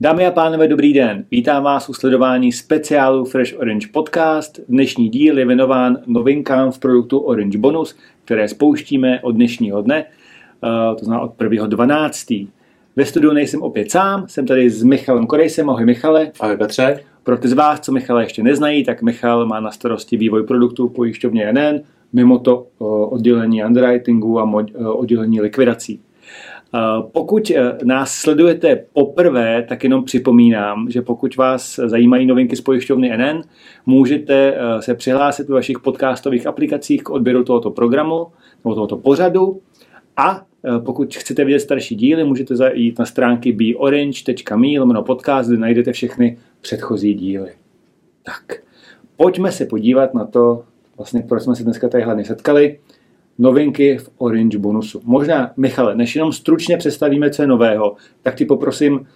Dámy a pánové, dobrý den. Vítám vás u sledování speciálu Fresh Orange Podcast. Dnešní díl je věnován novinkám v produktu Orange Bonus, které spouštíme od dnešního dne, eh, to znamená od 1.12. Ve studiu nejsem opět sám, jsem tady s Michalem Korejsem. Ahoj Michale. Ahoj Petře. Pro ty z vás, co Michala ještě neznají, tak Michal má na starosti vývoj produktů pojišťovně NN, mimo to eh, oddělení underwritingu a eh, oddělení likvidací. Pokud eh, nás sledujete poprvé, tak jenom připomínám, že pokud vás zajímají novinky z pojišťovny NN, můžete eh, se přihlásit ve vašich podcastových aplikacích k odběru tohoto programu nebo tohoto pořadu a eh, pokud chcete vidět starší díly, můžete zajít na stránky beorange.me lomeno podcast, kde najdete všechny předchozí díly. Tak, pojďme se podívat na to, vlastně, proč jsme se dneska tady hlavně setkali novinky v Orange bonusu. Možná, Michale, než jenom stručně představíme, co je nového, tak ti poprosím,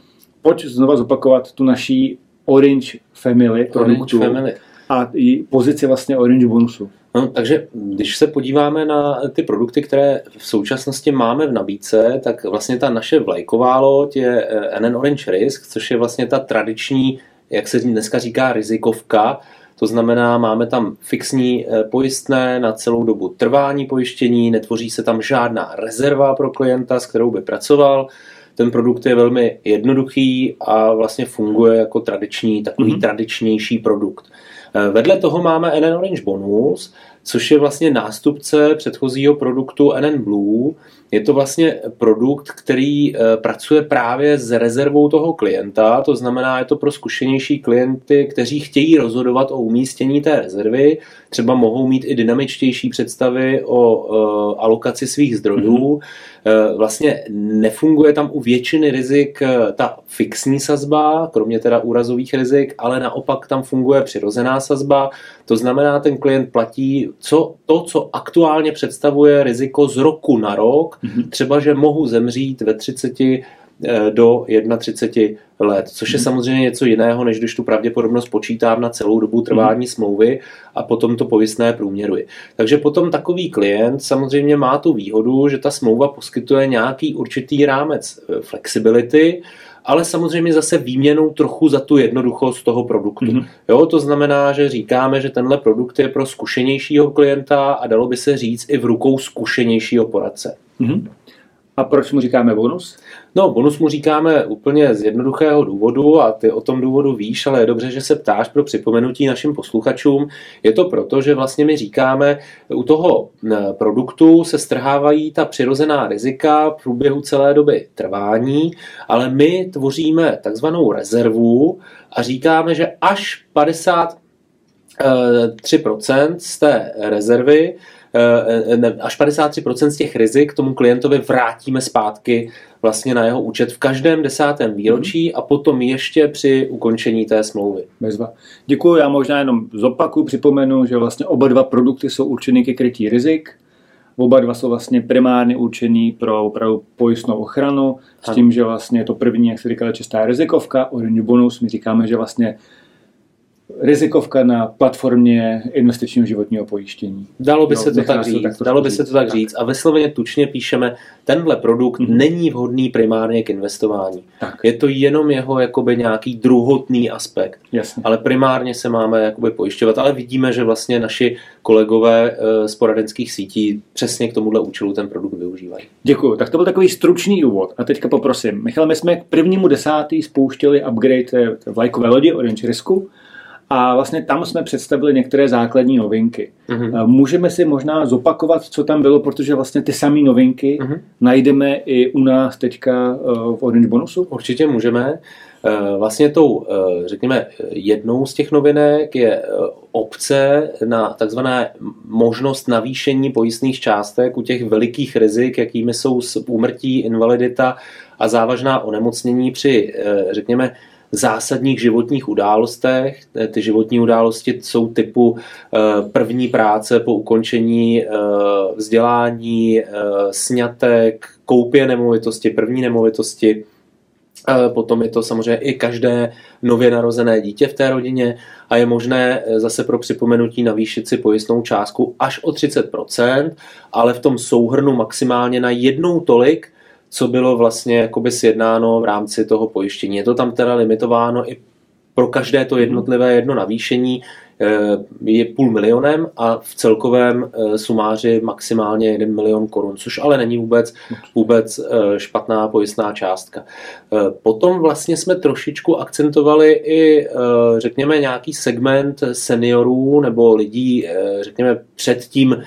pojď znova zopakovat tu naší Orange Family produktu Orange Family. a i pozici vlastně Orange bonusu. No, takže když se podíváme na ty produkty, které v současnosti máme v nabídce, tak vlastně ta naše vlajková loď je eh, NN Orange Risk, což je vlastně ta tradiční, jak se dneska říká, rizikovka, to znamená, máme tam fixní eh, pojistné na celou dobu trvání pojištění, netvoří se tam žádná rezerva pro klienta, s kterou by pracoval. Ten produkt je velmi jednoduchý a vlastně funguje jako tradiční, takový mm-hmm. tradičnější produkt. Eh, vedle toho máme NN Orange Bonus, což je vlastně nástupce předchozího produktu NN Blue. Je to vlastně produkt, který eh, pracuje právě s rezervou toho klienta, to znamená, je to pro zkušenější klienty, kteří chtějí rozhodovat o umístění té rezervy, třeba mohou mít i dynamičtější představy o uh, alokaci svých zdrojů. Mm-hmm. Vlastně nefunguje tam u většiny rizik ta fixní sazba, kromě teda úrazových rizik, ale naopak tam funguje přirozená sazba. To znamená, ten klient platí co, to, co aktuálně představuje riziko z roku na rok, mm-hmm. třeba, že mohu zemřít ve 30 Eh, do 31 let, což je mhm. samozřejmě něco jiného, než když tu pravděpodobnost počítám na celou dobu trvání mhm. smlouvy a potom to pojistné průměruje. Takže potom takový klient samozřejmě má tu výhodu, že ta smlouva poskytuje nějaký určitý rámec eh, flexibility, ale samozřejmě zase výměnou trochu za tu jednoduchost toho produktu. Mm-hmm. Jo, to znamená, že říkáme, že tenhle produkt je pro zkušenějšího klienta a dalo by se říct i v rukou zkušenějšího poradce. Mm-hmm. A proč mu říkáme bonus? No, bonus mu říkáme úplně z jednoduchého důvodu a ty o tom důvodu víš, ale je dobře, že se ptáš pro připomenutí našim posluchačům. Je to proto, že vlastně my říkáme, u toho produktu se strhávají ta přirozená rizika v průběhu celé doby trvání, ale my tvoříme takzvanou rezervu a říkáme, že až 50 3% z té rezervy Eh, až 53% z těch rizik tomu klientovi vrátíme zpátky vlastně na jeho účet v každém desátém výročí mm. a potom ještě při ukončení té smlouvy. Bezva. Děkuji, já možná jenom zopakuju, připomenu, že vlastně oba dva produkty jsou určeny ke krytí rizik. Oba dva jsou vlastně primárně určený pro opravdu pojistnou ochranu, s tím, že vlastně to první, jak se říkala, čistá rizikovka, Orange Bonus, my říkáme, že vlastně rizikovka na platformě investičního životního pojištění. Dalo by no, se to tak říct, tak dalo by se to tak, tak říct. A vysloveně tučně píšeme, tenhle produkt mm-hmm. není vhodný primárně k investování. Tak. Je to jenom jeho jakoby nějaký druhotný aspekt. Jasně. Ale primárně se máme jakoby pojišťovat. Ale vidíme, že vlastně naši kolegové eh, z poradenských sítí přesně k tomuhle účelu ten produkt využívají. Děkuji. Tak to byl takový stručný úvod. A teďka poprosím. Michal, my jsme k prvnímu desátý spouštěli upgrade vlajkové lodi Orange Risku a vlastně tam jsme představili některé základní novinky. Uh-huh. Můžeme si možná zopakovat, co tam bylo, protože vlastně ty samé novinky uh-huh. najdeme i u nás teďka eh, v Orange Bonusu? Určitě můžeme. Eh, vlastně tou, řekněme, jednou z těch novinek je obce na takzvané možnost navýšení pojistných částek u těch velikých rizik, jakými jsou úmrtí, invalidita a závažná onemocnění při, řekněme, zásadních životních událostech. Ty životní události jsou typu eh, první práce po ukončení eh, vzdělání, eh, snětek, koupě nemovitosti, první nemovitosti, Potom je to samozřejmě i každé nově narozené dítě v té rodině a je možné zase pro připomenutí navýšit si pojistnou částku až o 30%, ale v tom souhrnu maximálně na jednou tolik, co bylo vlastně jakoby sjednáno v rámci toho pojištění. Je to tam teda limitováno i pro každé to jednotlivé jedno navýšení Eh, je půl milionem a v celkovém eh, sumáři maximálně 1 milion korun, což ale není vůbec, vůbec eh, špatná pojistná částka. Potom vlastně jsme trošičku akcentovali i, řekněme, nějaký segment seniorů nebo lidí, řekněme, před tím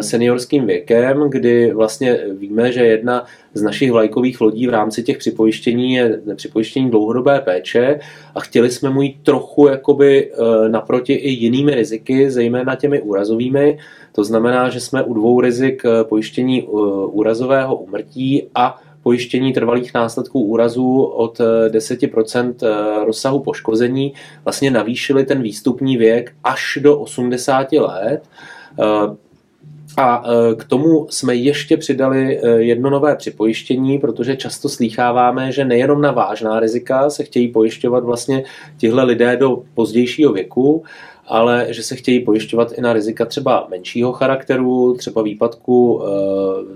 seniorským věkem, kdy vlastně víme, že jedna z našich vlajkových lodí v rámci těch připojištění je připojištění dlouhodobé péče a chtěli jsme mu jít trochu jakoby eh, naproti i jinými riziky, zejména těmi úrazovými. To znamená, že jsme u dvou rizik eh, pojištění úrazového umrtí a pojištění trvalých následků úrazů od 10% rozsahu poškození vlastně navýšili ten výstupní věk až do 80 let. A e, k tomu jsme ještě přidali e, jedno nové připojištění, protože často slýcháváme, že nejenom na vážná rizika se chtějí pojišťovat vlastně tihle lidé do pozdějšího věku, ale že se chtějí pojišťovat i na rizika třeba menšího charakteru, třeba výpadku, e,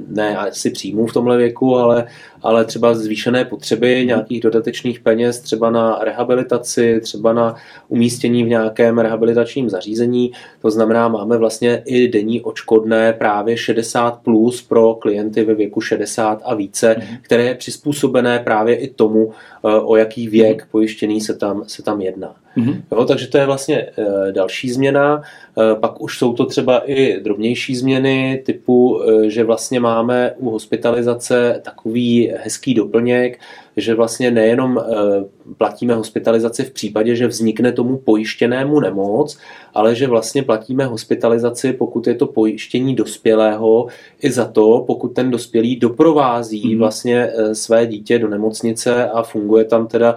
ne asi příjmů v tomhle věku, ale, ale třeba zvýšené potřeby nějakých dodatečných peněz, třeba na rehabilitaci, třeba na umístění v nějakém rehabilitačním zařízení. To znamená, máme vlastně i denní očkodné právě 60 plus pro klienty ve věku 60 a více, mhm. které je přizpůsobené právě i tomu, o jaký věk pojištěný se tam, se tam jedná. Mm-hmm. Jo, takže to je vlastně e, další změna. E, pak už jsou to třeba i drobnější změny typu, e, že vlastně máme u hospitalizace takový hezký doplněk, že vlastně nejenom platíme hospitalizaci v případě, že vznikne tomu pojištěnému nemoc, ale že vlastně platíme hospitalizaci, pokud je to pojištění dospělého, i za to, pokud ten dospělý doprovází mm-hmm. vlastně své dítě do nemocnice a funguje tam teda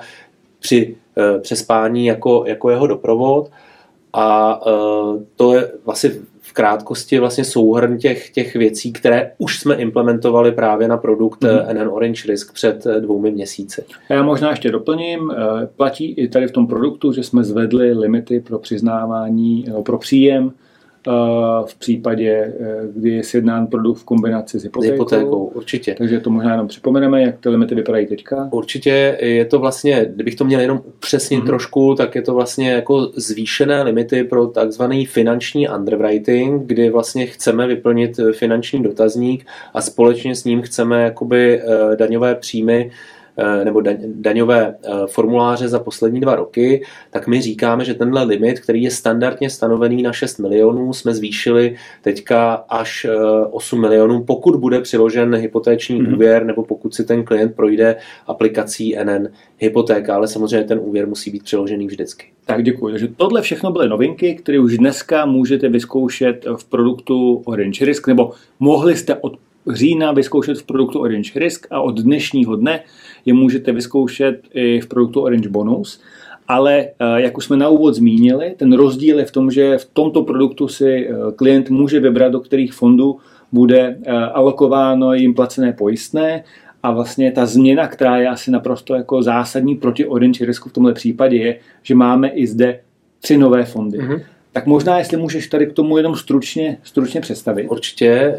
při Eh, přespání jako, jako jeho doprovod a eh, to je vlastně v krátkosti vlastně souhrn těch, těch věcí, které už jsme implementovali právě na produkt mm-hmm. NN Orange Risk před dvoumi měsíci. Já možná ještě doplním, platí i tady v tom produktu, že jsme zvedli limity pro přiznávání, pro příjem v případě, eh, kdy je sjednán produkt v kombinaci s hypotékou. hypotékou. určitě. Takže to možná jenom připomeneme, jak ty limity vypadají teďka. Určitě je to vlastně, kdybych to měl jenom upřesnit mm-hmm. trošku, tak je to vlastně jako zvýšené limity pro takzvaný finanční underwriting, kdy vlastně chceme vyplnit finanční dotazník a společně s ním chceme jakoby eh, daňové příjmy Eh, nebo daňové eh, formuláře za poslední dva roky, tak my říkáme, že tenhle limit, který je standardně stanovený na 6 milionů, jsme zvýšili teďka až 8 eh, milionů, pokud bude přiložen hypotéční mm-hmm. úvěr nebo pokud si ten klient projde aplikací NN hypotéka, ale samozřejmě ten úvěr musí být přiložený vždycky. Tak děkuji. Takže tohle všechno byly novinky, které už dneska můžete vyzkoušet v produktu Orange Risk, nebo mohli jste od října vyzkoušet v produktu Orange Risk a od dnešního dne je můžete vyzkoušet i v produktu Orange Bonus. Ale eh, jak už jsme na úvod zmínili, ten rozdíl je v tom, že v tomto produktu si eh, klient může vybrat, do kterých fondů bude eh, alokováno jim placené pojistné a vlastně ta změna, která je asi naprosto jako zásadní proti Orange Risku v tomhle případě je, že máme i zde tři nové fondy. Mm-hmm. Tak možná, jestli můžeš tady k tomu jenom stručně, stručně představit. Určitě. Eh,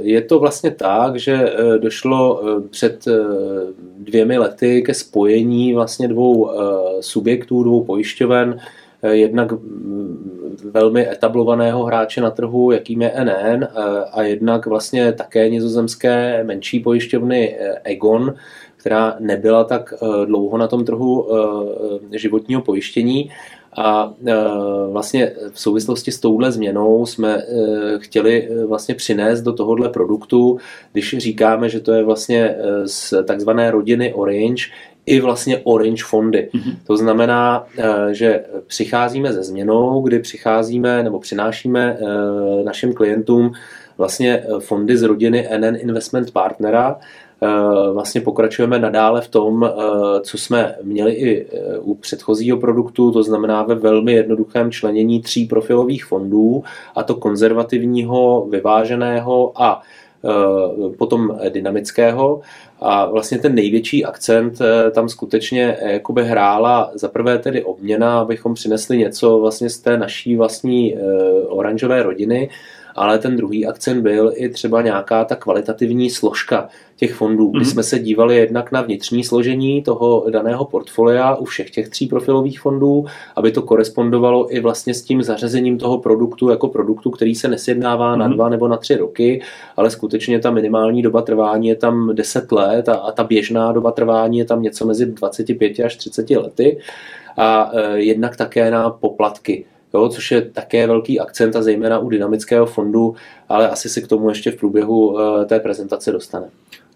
je to vlastně tak, že eh, došlo eh, před dvěmi lety ke spojení vlastně dvou subjektů, dvou pojišťoven, jednak mm, velmi etablovaného hráče na trhu, jakým je NN, a jednak vlastně také nizozemské menší pojišťovny Egon, která nebyla tak dlouho na tom trhu životního pojištění. A e, vlastně v souvislosti s touhle změnou jsme e, chtěli e, vlastně přinést do tohohle produktu, když říkáme, že to je vlastně z takzvané rodiny Orange, i vlastně Orange fondy. Mm-hmm. To znamená, že přicházíme ze změnou, kdy přicházíme nebo přinášíme našim klientům vlastně fondy z rodiny NN Investment Partnera, vlastně pokračujeme nadále v tom, eh, co jsme měli i eh, u předchozího produktu, to znamená ve velmi jednoduchém členění tří profilových fondů, a to konzervativního, vyváženého a potom dynamického. A vlastně ten největší akcent tam skutečně jakoby hrála za prvé tedy obměna, abychom přinesli něco vlastně z té naší vlastní oranžové rodiny, ale ten druhý akcent byl i třeba nějaká ta kvalitativní složka těch fondů, kdy mm-hmm. jsme se dívali jednak na vnitřní složení toho daného portfolia u všech těch tří profilových fondů, aby to korespondovalo i vlastně s tím zařazením toho produktu jako produktu, který se nesjednává mm-hmm. na mhm. dva nebo na tři roky, ale skutečně ta minimální doba trvání je tam 10 let a, a ta běžná doba trvání je tam něco mezi 25 až 30 lety a e, jednak také na poplatky jo, což je také velký akcent a zejména u dynamického fondu, ale asi si k tomu ještě v průběhu uh, té prezentace dostane.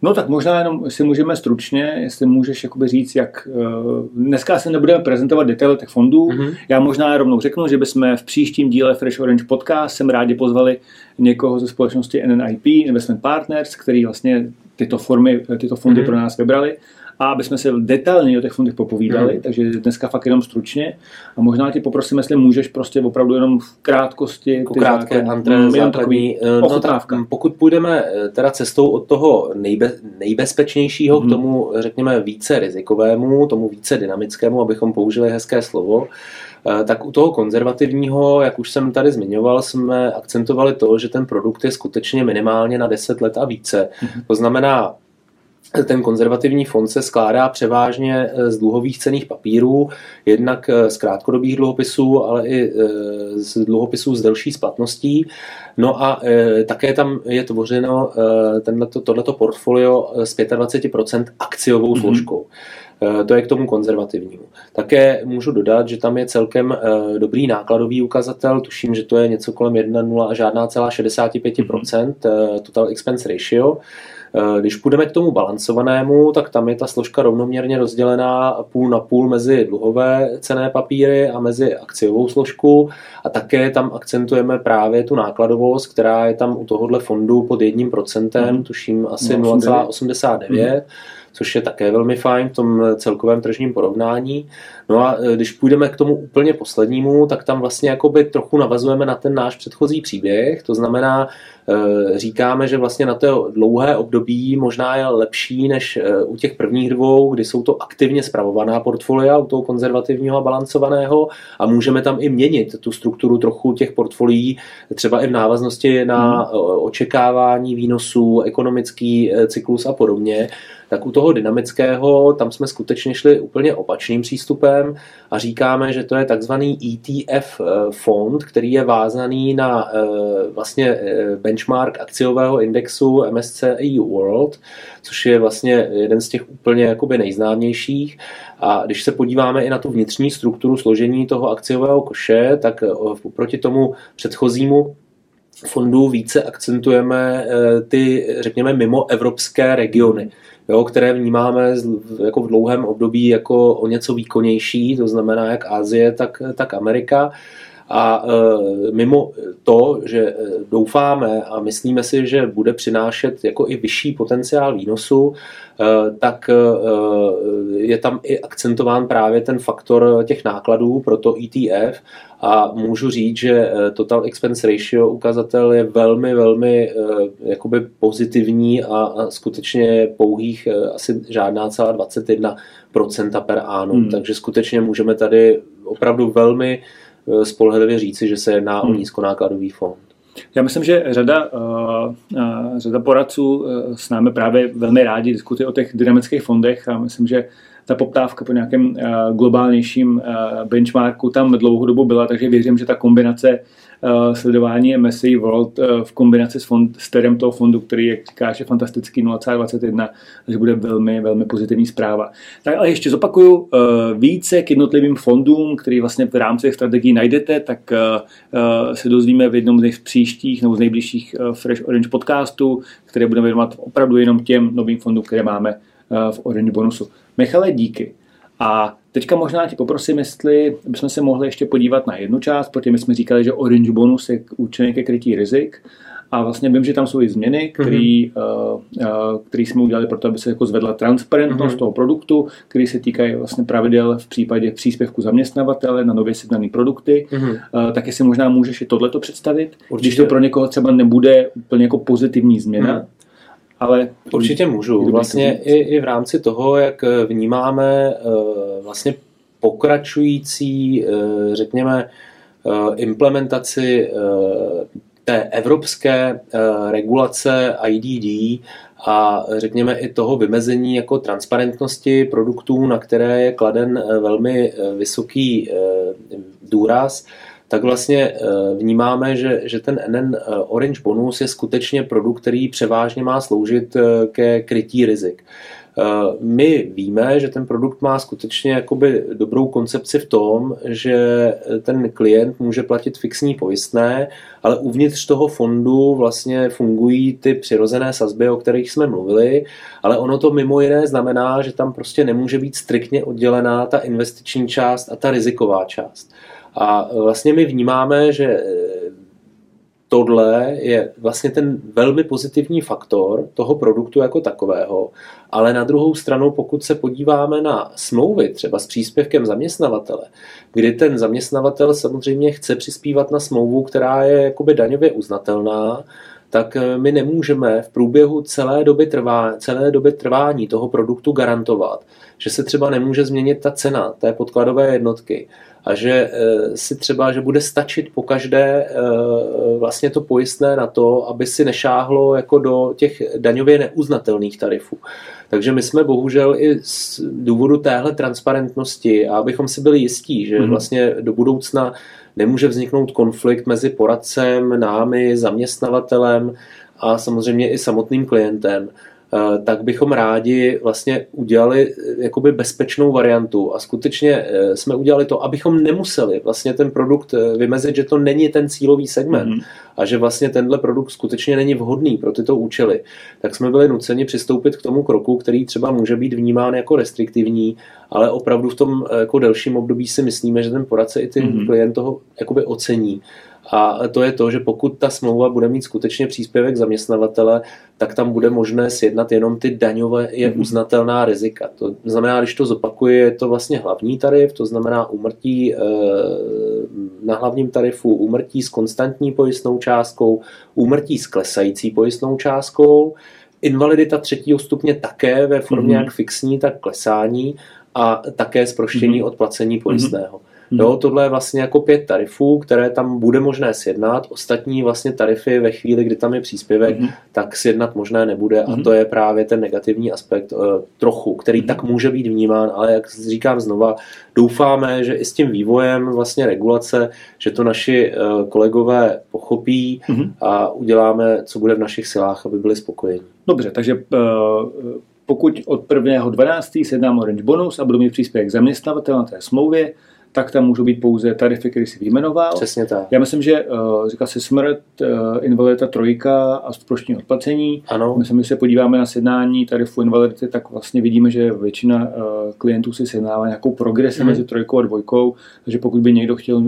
No tak možná jenom si můžeme stručně, jestli můžeš jakoby říct, jak uh, dneska se nebudeme prezentovat detaily těch fondů. Mm-hmm. Já možná rovnou řeknu, že bychom v příštím díle Fresh Orange Podcast sem rádi pozvali někoho ze společnosti NNIP, Investment Partners, který vlastně tyto, formy, tyto fondy mm-hmm. pro nás vybrali a aby jsme se detailně o těch fondech popovídali, mm. takže dneska fakt jenom stručně a možná ti poprosím, jestli můžeš prostě opravdu jenom v krátkosti jako krátké antré základní, eh, no, tak, pokud půjdeme eh, teda cestou od toho nejbe, nejbezpečnějšího mm. k tomu, řekněme, více rizikovému, tomu více dynamickému, abychom použili hezké slovo, eh, tak u toho konzervativního, jak už jsem tady zmiňoval, jsme akcentovali to, že ten produkt je skutečně minimálně na 10 let a více. Mm-hmm. To znamená, ten konzervativní fond se skládá převážně eh, z dluhových cených papírů, jednak eh, z krátkodobých dluhopisů, ale i eh, z dluhopisů s delší splatností. No a také tam je tvořeno tenhleto, tohleto portfolio s 25% akciovou mm-hmm. složkou. To je k tomu konzervativnímu. Také můžu dodat, že tam je celkem dobrý nákladový ukazatel, tuším, že to je něco kolem 1,0 a žádná celá 65% mm-hmm. total expense ratio, Eh, když půjdeme k tomu balancovanému, tak tam je ta složka rovnoměrně rozdělená půl na půl mezi dluhové cené papíry a mezi akciovou složku a také tam akcentujeme právě tu nákladovost, která je tam u tohohle fondu pod jedním procentem, mm. tuším asi 0,89 což je také velmi fajn v tom celkovém tržním porovnání. No a e, když půjdeme k tomu úplně poslednímu, tak tam vlastně jakoby trochu navazujeme na ten náš předchozí příběh, to znamená, e, říkáme, že vlastně na to dlouhé období možná je lepší než e, u těch prvních dvou, kdy jsou to aktivně spravovaná portfolia u toho konzervativního a balancovaného a můžeme tam i měnit tu strukturu trochu těch portfolií, třeba i v návaznosti na hmm. očekávání výnosů, ekonomický cyklus a podobně. Tak u toho dynamického tam jsme skutečně šli úplně opačným přístupem a říkáme, že to je takzvaný ETF eh, fond, který je vázaný na eh, vlastně eh, benchmark akciového indexu MSCI World, což je vlastně jeden z těch úplně jakoby nejznámějších. A když se podíváme i na tu vnitřní strukturu složení toho akciového koše, tak proti tomu předchozímu fondu více akcentujeme ty, řekněme, mimo evropské regiony jo, které vnímáme jako v dlouhém období jako o něco výkonnější, to znamená jak Asie, tak, tak Amerika. A e, mimo to, že e, doufáme a myslíme si, že bude přinášet jako i vyšší potenciál výnosu, e, tak je tam i akcentován právě ten faktor těch nákladů pro to ETF a můžu říct, že Total Expense Ratio ukazatel je velmi, velmi jakoby pozitivní a, a skutečně pouhých asi žádná celá 21% per annum, hmm. takže skutečně můžeme tady opravdu velmi spolehlivě říci, že se jedná hmm. o nízkonákladový fond. Já myslím, že řada, uh, řada poradců uh, s námi právě velmi rádi diskutuje o těch dynamických fondech a myslím, že ta poptávka po nějakém uh, globálnějším benchmarku tam dlouhodobu byla, takže věřím, že ta kombinace sledování MSCI World uh, v kombinaci s, fond, s terem toho fondu, který, jak říkáš, je fantastický 0,21, takže bude velmi, velmi pozitivní zpráva. Tak ale ještě zopakuju, uh, více k jednotlivým fondům, který vlastně v rámci strategií najdete, tak se dozvíme v jednom z příštích nebo z nejbližších Fresh Orange podcastů, které budeme věnovat opravdu jenom těm novým fondům, které máme v Orange bonusu. Michale, díky. A teďka možná ti poprosím, jestli bychom se mohli ještě podívat na jednu část, protože my jsme říkali, že Orange bonus je určený ke krytí rizik. A vlastně vím, že tam jsou i změny, které mm-hmm. uh, uh, jsme udělali pro to, aby se jako zvedla transparentnost mm-hmm. toho produktu, které se týkají vlastně pravidel v případě příspěvku zaměstnavatele na nově sjednané produkty. Mm-hmm. Uh, tak jestli možná můžeš i tohleto představit, Určitě. když to pro někoho třeba nebude úplně jako pozitivní změna. Mm ale určitě můžu. Vlastně i, i v rámci toho, jak vnímáme eh, vlastně pokračující, eh, řekněme, eh, implementaci té evropské regulace IDD a řekněme i toho vymezení jako transparentnosti produktů, na které je kladen velmi vysoký důraz, tak vlastně vnímáme, že, že ten NN Orange Bonus je skutečně produkt, který převážně má sloužit ke krytí rizik. Eh, my víme, že ten produkt má skutečně jakoby dobrou koncepci v tom, že ten klient může platit fixní pojistné, ale uvnitř toho fondu vlastně fungují ty přirozené sazby, o kterých jsme mluvili, ale ono to mimo jiné znamená, že tam prostě nemůže být striktně oddělená ta investiční část a ta riziková část. A vlastně my vnímáme, že tohle je vlastně ten velmi pozitivní faktor toho produktu jako takového, ale na druhou stranu, pokud se podíváme na smlouvy, třeba s příspěvkem zaměstnavatele, kdy ten zaměstnavatel samozřejmě chce přispívat na smlouvu, která je jakoby daňově uznatelná, tak eh, my nemůžeme v průběhu celé doby, trvá, celé doby trvání toho produktu garantovat, že se třeba nemůže změnit ta cena té podkladové jednotky a že eh, si třeba, že bude stačit po každé eh, vlastně to pojistné na to, aby si nešáhlo jako do těch daňově neuznatelných tarifů. Takže my jsme bohužel i z důvodu téhle transparentnosti a abychom si byli jistí, že mhm. vlastně do budoucna nemůže vzniknout konflikt mezi poradcem, námi, zaměstnavatelem a samozřejmě i samotným klientem, tak bychom rádi vlastně udělali eh, jakoby bezpečnou variantu a skutečně eh, jsme udělali to, abychom nemuseli vlastně ten produkt vymezit, že to není ten cílový segment mm-hmm. a že vlastně tenhle produkt skutečně není vhodný pro tyto účely, tak jsme byli nuceni přistoupit k tomu kroku, který třeba může být vnímán jako restriktivní, ale opravdu v tom jako delším období si myslíme, že ten poradce i ten mm-hmm. klient toho jakoby ocení. A to je to, že pokud ta smlouva bude mít skutečně příspěvek zaměstnavatele, tak tam bude možné sjednat jenom ty daňové je mhm. uznatelná rizika. To znamená, když to zopakuje, je to vlastně hlavní tarif, to znamená úmrtí eh, na hlavním tarifu, úmrtí s konstantní pojistnou částkou, úmrtí s klesající pojistnou částkou, invalidita třetího stupně také ve formě mm-hmm. jak fixní, tak klesání a také zproštění mm-hmm. od placení pojistného. Mm-hmm. Hmm. Jo, tohle je vlastně jako pět tarifů, které tam bude možné sjednat. Ostatní vlastně tarify ve chvíli, kdy tam je příspěvek, hmm. tak sjednat možné nebude a hmm. to je právě ten negativní aspekt uh, trochu, který hmm. tak může být vnímán, ale jak říkám znova, doufáme, že i s tím vývojem vlastně regulace, že to naši uh, kolegové pochopí hmm. a uděláme, co bude v našich silách, aby byli spokojeni. Dobře, takže uh pokud od 1.12. se dám Orange bonus a budu mít příspěvek zaměstnavatel na té smlouvě, tak tam můžou být pouze tarify, které si vyjmenoval. Přesně tak. Já myslím, že uh, říká se smrt, uh, invalidita trojka a sproštění odplacení. Ano. Myslím, že se podíváme na sednání tarifu invalidity, tak vlastně vidíme, že většina uh, klientů si sednává nějakou progresi hmm. mezi trojkou a dvojkou, takže pokud by někdo chtěl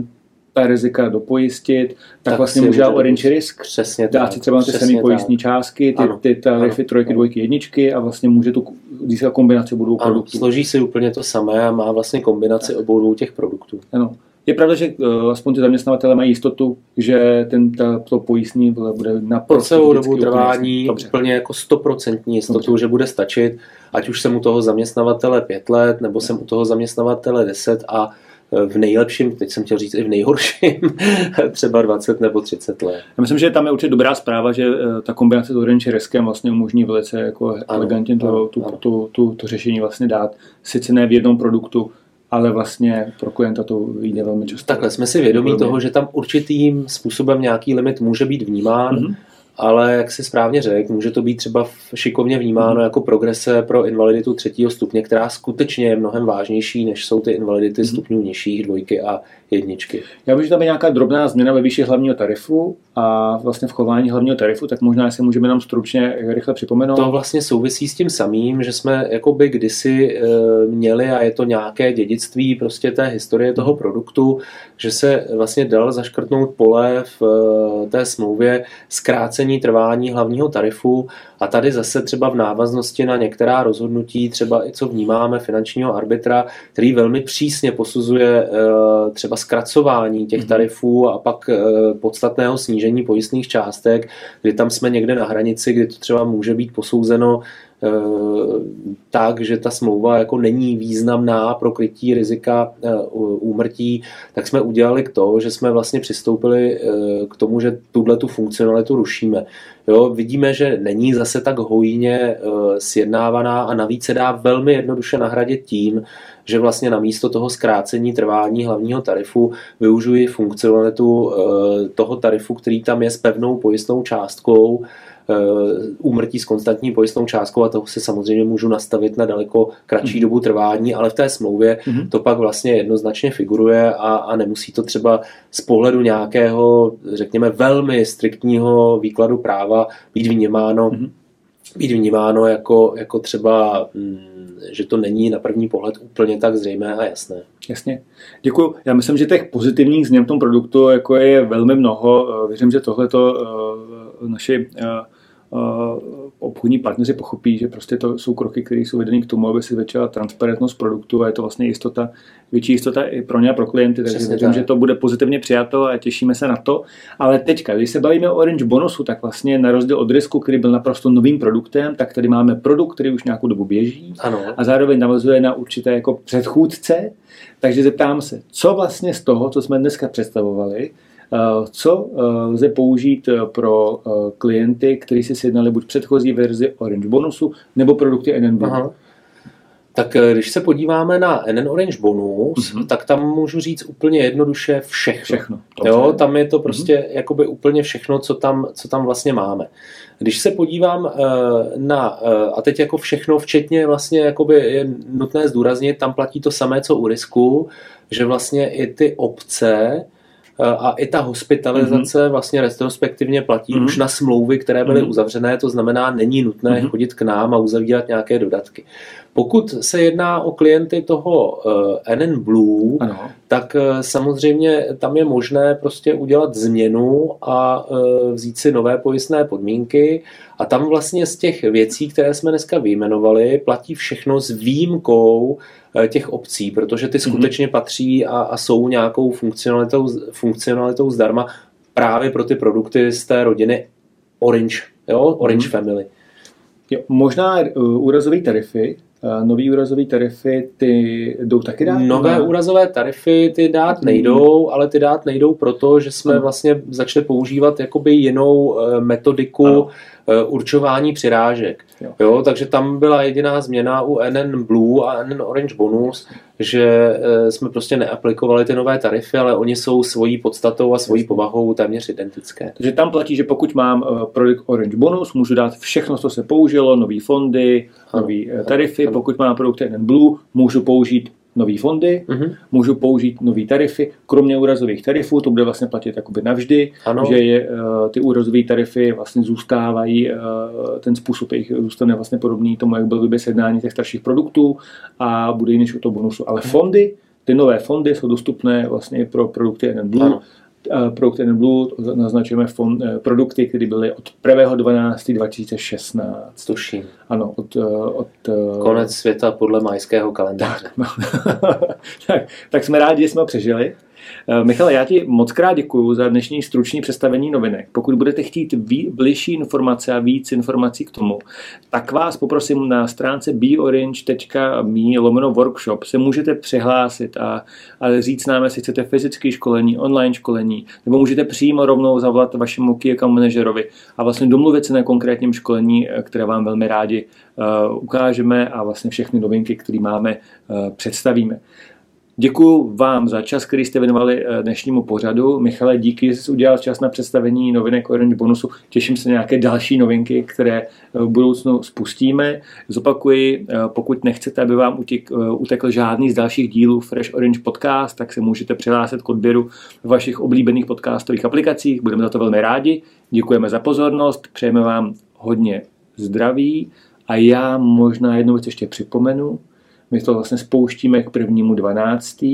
ta rizika dopojistit, tak, tak vlastně může dát orange risk, přesně dát si třeba ty samé pojistní částky, ty, ano, ty tarify ano, trojky, dvojky, jedničky a vlastně může tu získat kombinaci obou produktů. Složí si úplně to samé a má vlastně kombinaci tak. obou těch produktů. Ano. Je pravda, že uh, aspoň ty zaměstnavatele mají jistotu, že ten, ta, to pojistný bude na po celou dobu trvání úplně jako stoprocentní jistotu, Dobře. že bude stačit, ať už jsem u toho zaměstnavatele pět let, nebo jsem u toho zaměstnavatele deset a v nejlepším, teď jsem chtěl říct i v nejhorším, třeba 20 nebo 30 let. Já myslím, že tam je určitě dobrá zpráva, že eh, ta kombinace s orange riskem vlastně umožní velice jako ano, elegantně to, ano, tu, ano. Tu, tu, to řešení vlastně dát. Sice ne v jednom produktu, ale vlastně pro klienta to vyjde velmi často. Takhle jsme si vědomí toho, že tam určitým způsobem nějaký limit může být vnímán, mm-hmm ale jak si správně řekl, může to být třeba šikovně vnímáno mhm. jako progrese pro invaliditu třetího stupně, která skutečně je mnohem vážnější, než jsou ty invalidity mm-hmm. stupňů nižších, dvojky a jedničky. Já bych, že tam je nějaká drobná změna ve výši hlavního tarifu a vlastně v chování hlavního tarifu, tak možná si můžeme nám stručně rychle připomenout. To vlastně souvisí s tím samým, že jsme jakoby kdysi e, měli a je to nějaké dědictví prostě té historie toho mhm. produktu, že se vlastně dal zaškrtnout pole v e, té smlouvě zkrácení trvání hlavního tarifu a tady zase třeba v návaznosti na některá rozhodnutí, třeba i co vnímáme finančního arbitra, který velmi přísně posuzuje e, třeba třeba zkracování těch mhm. tarifů a pak eh, podstatného snížení pojistných částek, kdy tam jsme někde na hranici, kdy to třeba může být posouzeno tak, že ta smlouva jako není významná pro krytí rizika úmrtí, tak jsme udělali k to, že jsme vlastně přistoupili k tomu, že tuhle tu funkcionalitu rušíme. Jo, vidíme, že není zase tak hojně sjednávaná a navíc se dá velmi jednoduše nahradit tím, že vlastně na místo toho zkrácení trvání hlavního tarifu využiji funkcionalitu eh, toho tarifu, který tam je s pevnou pojistnou částkou, eh, úmrtí s konstantní pojistnou částkou a toho si samozřejmě můžu nastavit na daleko kratší mhm. dobu trvání, ale v té smlouvě mm-hmm. to pak vlastně jednoznačně figuruje a, a nemusí to třeba z pohledu nějakého, řekněme, velmi striktního výkladu práva být vnímáno mm-hmm být vnímáno jako, jako třeba, mm, že to není na první pohled úplně tak zřejmé a jasné. Jasně. Děkuji. Já myslím, že těch pozitivních změn v tom produktu jako je velmi mnoho. Věřím, že tohle to eh, naši eh, obchodní partneři pochopí, že prostě to jsou kroky, které jsou vedeny k tomu, aby se zvětšila transparentnost produktu a je to vlastně jistota, větší jistota i pro ně a pro klienty, takže věřím, že to bude pozitivně přijato a těšíme se na to. Ale teďka, když se bavíme o Orange bonusu, tak vlastně na rozdíl od risku, který byl naprosto novým produktem, tak tady máme produkt, který už nějakou dobu běží ano. a zároveň navazuje na určité jako předchůdce. Takže zeptám se, co vlastně z toho, co jsme dneska představovali, Eh, co eh, lze použít eh, pro klienty, kteří si sjednali buď předchozí verzi Orange bonusu nebo produkty NN Aha. Tak když se podíváme na NN Orange bonus, mm-hmm. tak tam můžu říct úplně jednoduše všechno. Všechno. Jo, tam je to prostě mm-hmm. jakoby úplně všechno, co tam, co tam vlastně máme. Když se podívám na, a teď jako všechno, včetně vlastně jakoby je nutné zdůraznit, tam platí to samé, co u risku, že vlastně i ty obce, a i ta hospitalizace mm-hmm. vlastně retrospektivně platí mm-hmm. už na smlouvy, které byly mm-hmm. uzavřené, to znamená, není nutné mm-hmm. chodit k nám a uzavírat nějaké dodatky. Pokud se jedná o klienty toho uh, eh, NN Blue, ano. tak uh, samozřejmě tam je možné prostě udělat změnu a uh, vzít si nové pojistné podmínky a tam vlastně z těch věcí, které jsme dneska vyjmenovali, platí všechno s výjimkou těch obcí, protože ty mhm. skutečně mm-hmm. patří a, a jsou nějakou funkcionalitou, funkcionalitou zdarma právě pro ty produkty z té rodiny Orange, jo? Orange mm-hmm. Family. Jo, možná uh, úrazové tarify, Nový úrazové tarify ty jdou taky dát? Nové úrazové tarify ty dát hmm. nejdou, ale ty dát nejdou proto, že jsme vlastně začali používat jakoby jinou eh, metodiku ano. Eh, určování přirážek. Jo. jo. takže tam byla jediná změna u NN Blue a NN Orange Bonus, že eh, jsme prostě neaplikovali ty nové tarify, ale oni jsou svojí podstatou a svojí povahou téměř identické. Takže tam platí, že pokud mám produkt Orange Bonus, můžu dát všechno, co se použilo, nové fondy, nové tarify, ano. pokud mám produkt NN Blue, můžu použít nové fondy, uh-huh. můžu použít nové tarify, kromě úrazových tarifů, to bude vlastně platit jakoby navždy, ano. že je, uh, ty úrazové tarify vlastně zůstávají, uh, ten způsob jejich zůstane vlastně podobný tomu, jak byl vůbec jednání těch starších produktů a bude jiný než u toho bonusu. Ale fondy, ty nové fondy jsou dostupné vlastně pro produkty NN Blue, ano Produkt and Blue naznačujeme fond, eh, produkty, které byly od 1.12.2016. Tuším. Ano, od, eh, od... Eh, Konec světa podle majského kalendáře. Tak, no. tak, tak jsme rádi, že jsme ho přežili. Eh, Michal, já ti moc krát děkuji za dnešní stručné představení novinek. Pokud budete chtít bližší informace a víc informací k tomu, tak vás poprosím na stránce beorange.me lomeno workshop se můžete přihlásit a, a říct nám, jestli chcete fyzické školení, online školení, nebo můžete přímo rovnou zavolat vašemu key account manažerovi a vlastně domluvit se na konkrétním školení, eh, které vám velmi rádi uh, ukážeme a vlastně všechny novinky, které máme, uh, představíme. Děkuji vám za čas, který jste věnovali eh, dnešnímu pořadu. Michale, díky, že jsi udělal čas na představení novinek Orange Bonusu. Těším se na nějaké další novinky, které eh, v budoucnu spustíme. Zopakuji, eh, pokud nechcete, aby vám utěk, utekl žádný z dalších dílů Fresh Orange Podcast, tak se můžete přihlásit k odběru v vašich oblíbených podcastových aplikacích. Budeme za to velmi rádi. Děkujeme za pozornost, přejeme vám hodně zdraví a já možná jednu věc ještě připomenu. My to vlastně spouštíme k prvnímu 12.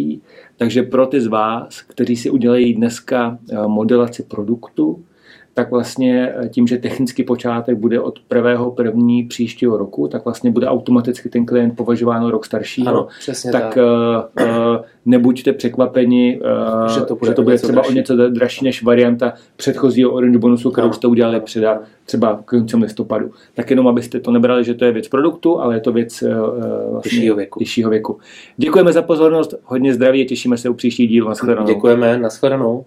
Takže pro ty z vás, kteří si udělají dneska eh, modelaci produktu, tak vlastně tím, že technický počátek bude od prvého první příštího roku, tak vlastně bude automaticky ten klient považován rok starší. Ano, přesně tak. tak uh, uh, nebuďte překvapeni, uh, že to bude, že to bude třeba dražší. o něco dražší než varianta předchozího Orange bonusu, kterou no. jste udělali před třeba koncem listopadu. Tak jenom, abyste to nebrali, že to je věc produktu, ale je to věc uh, vlastně těžšího věku. těžšího věku. Děkujeme za pozornost, hodně zdraví a těšíme se u příští dílu. Naschledanou. Děkujeme, naschledanou.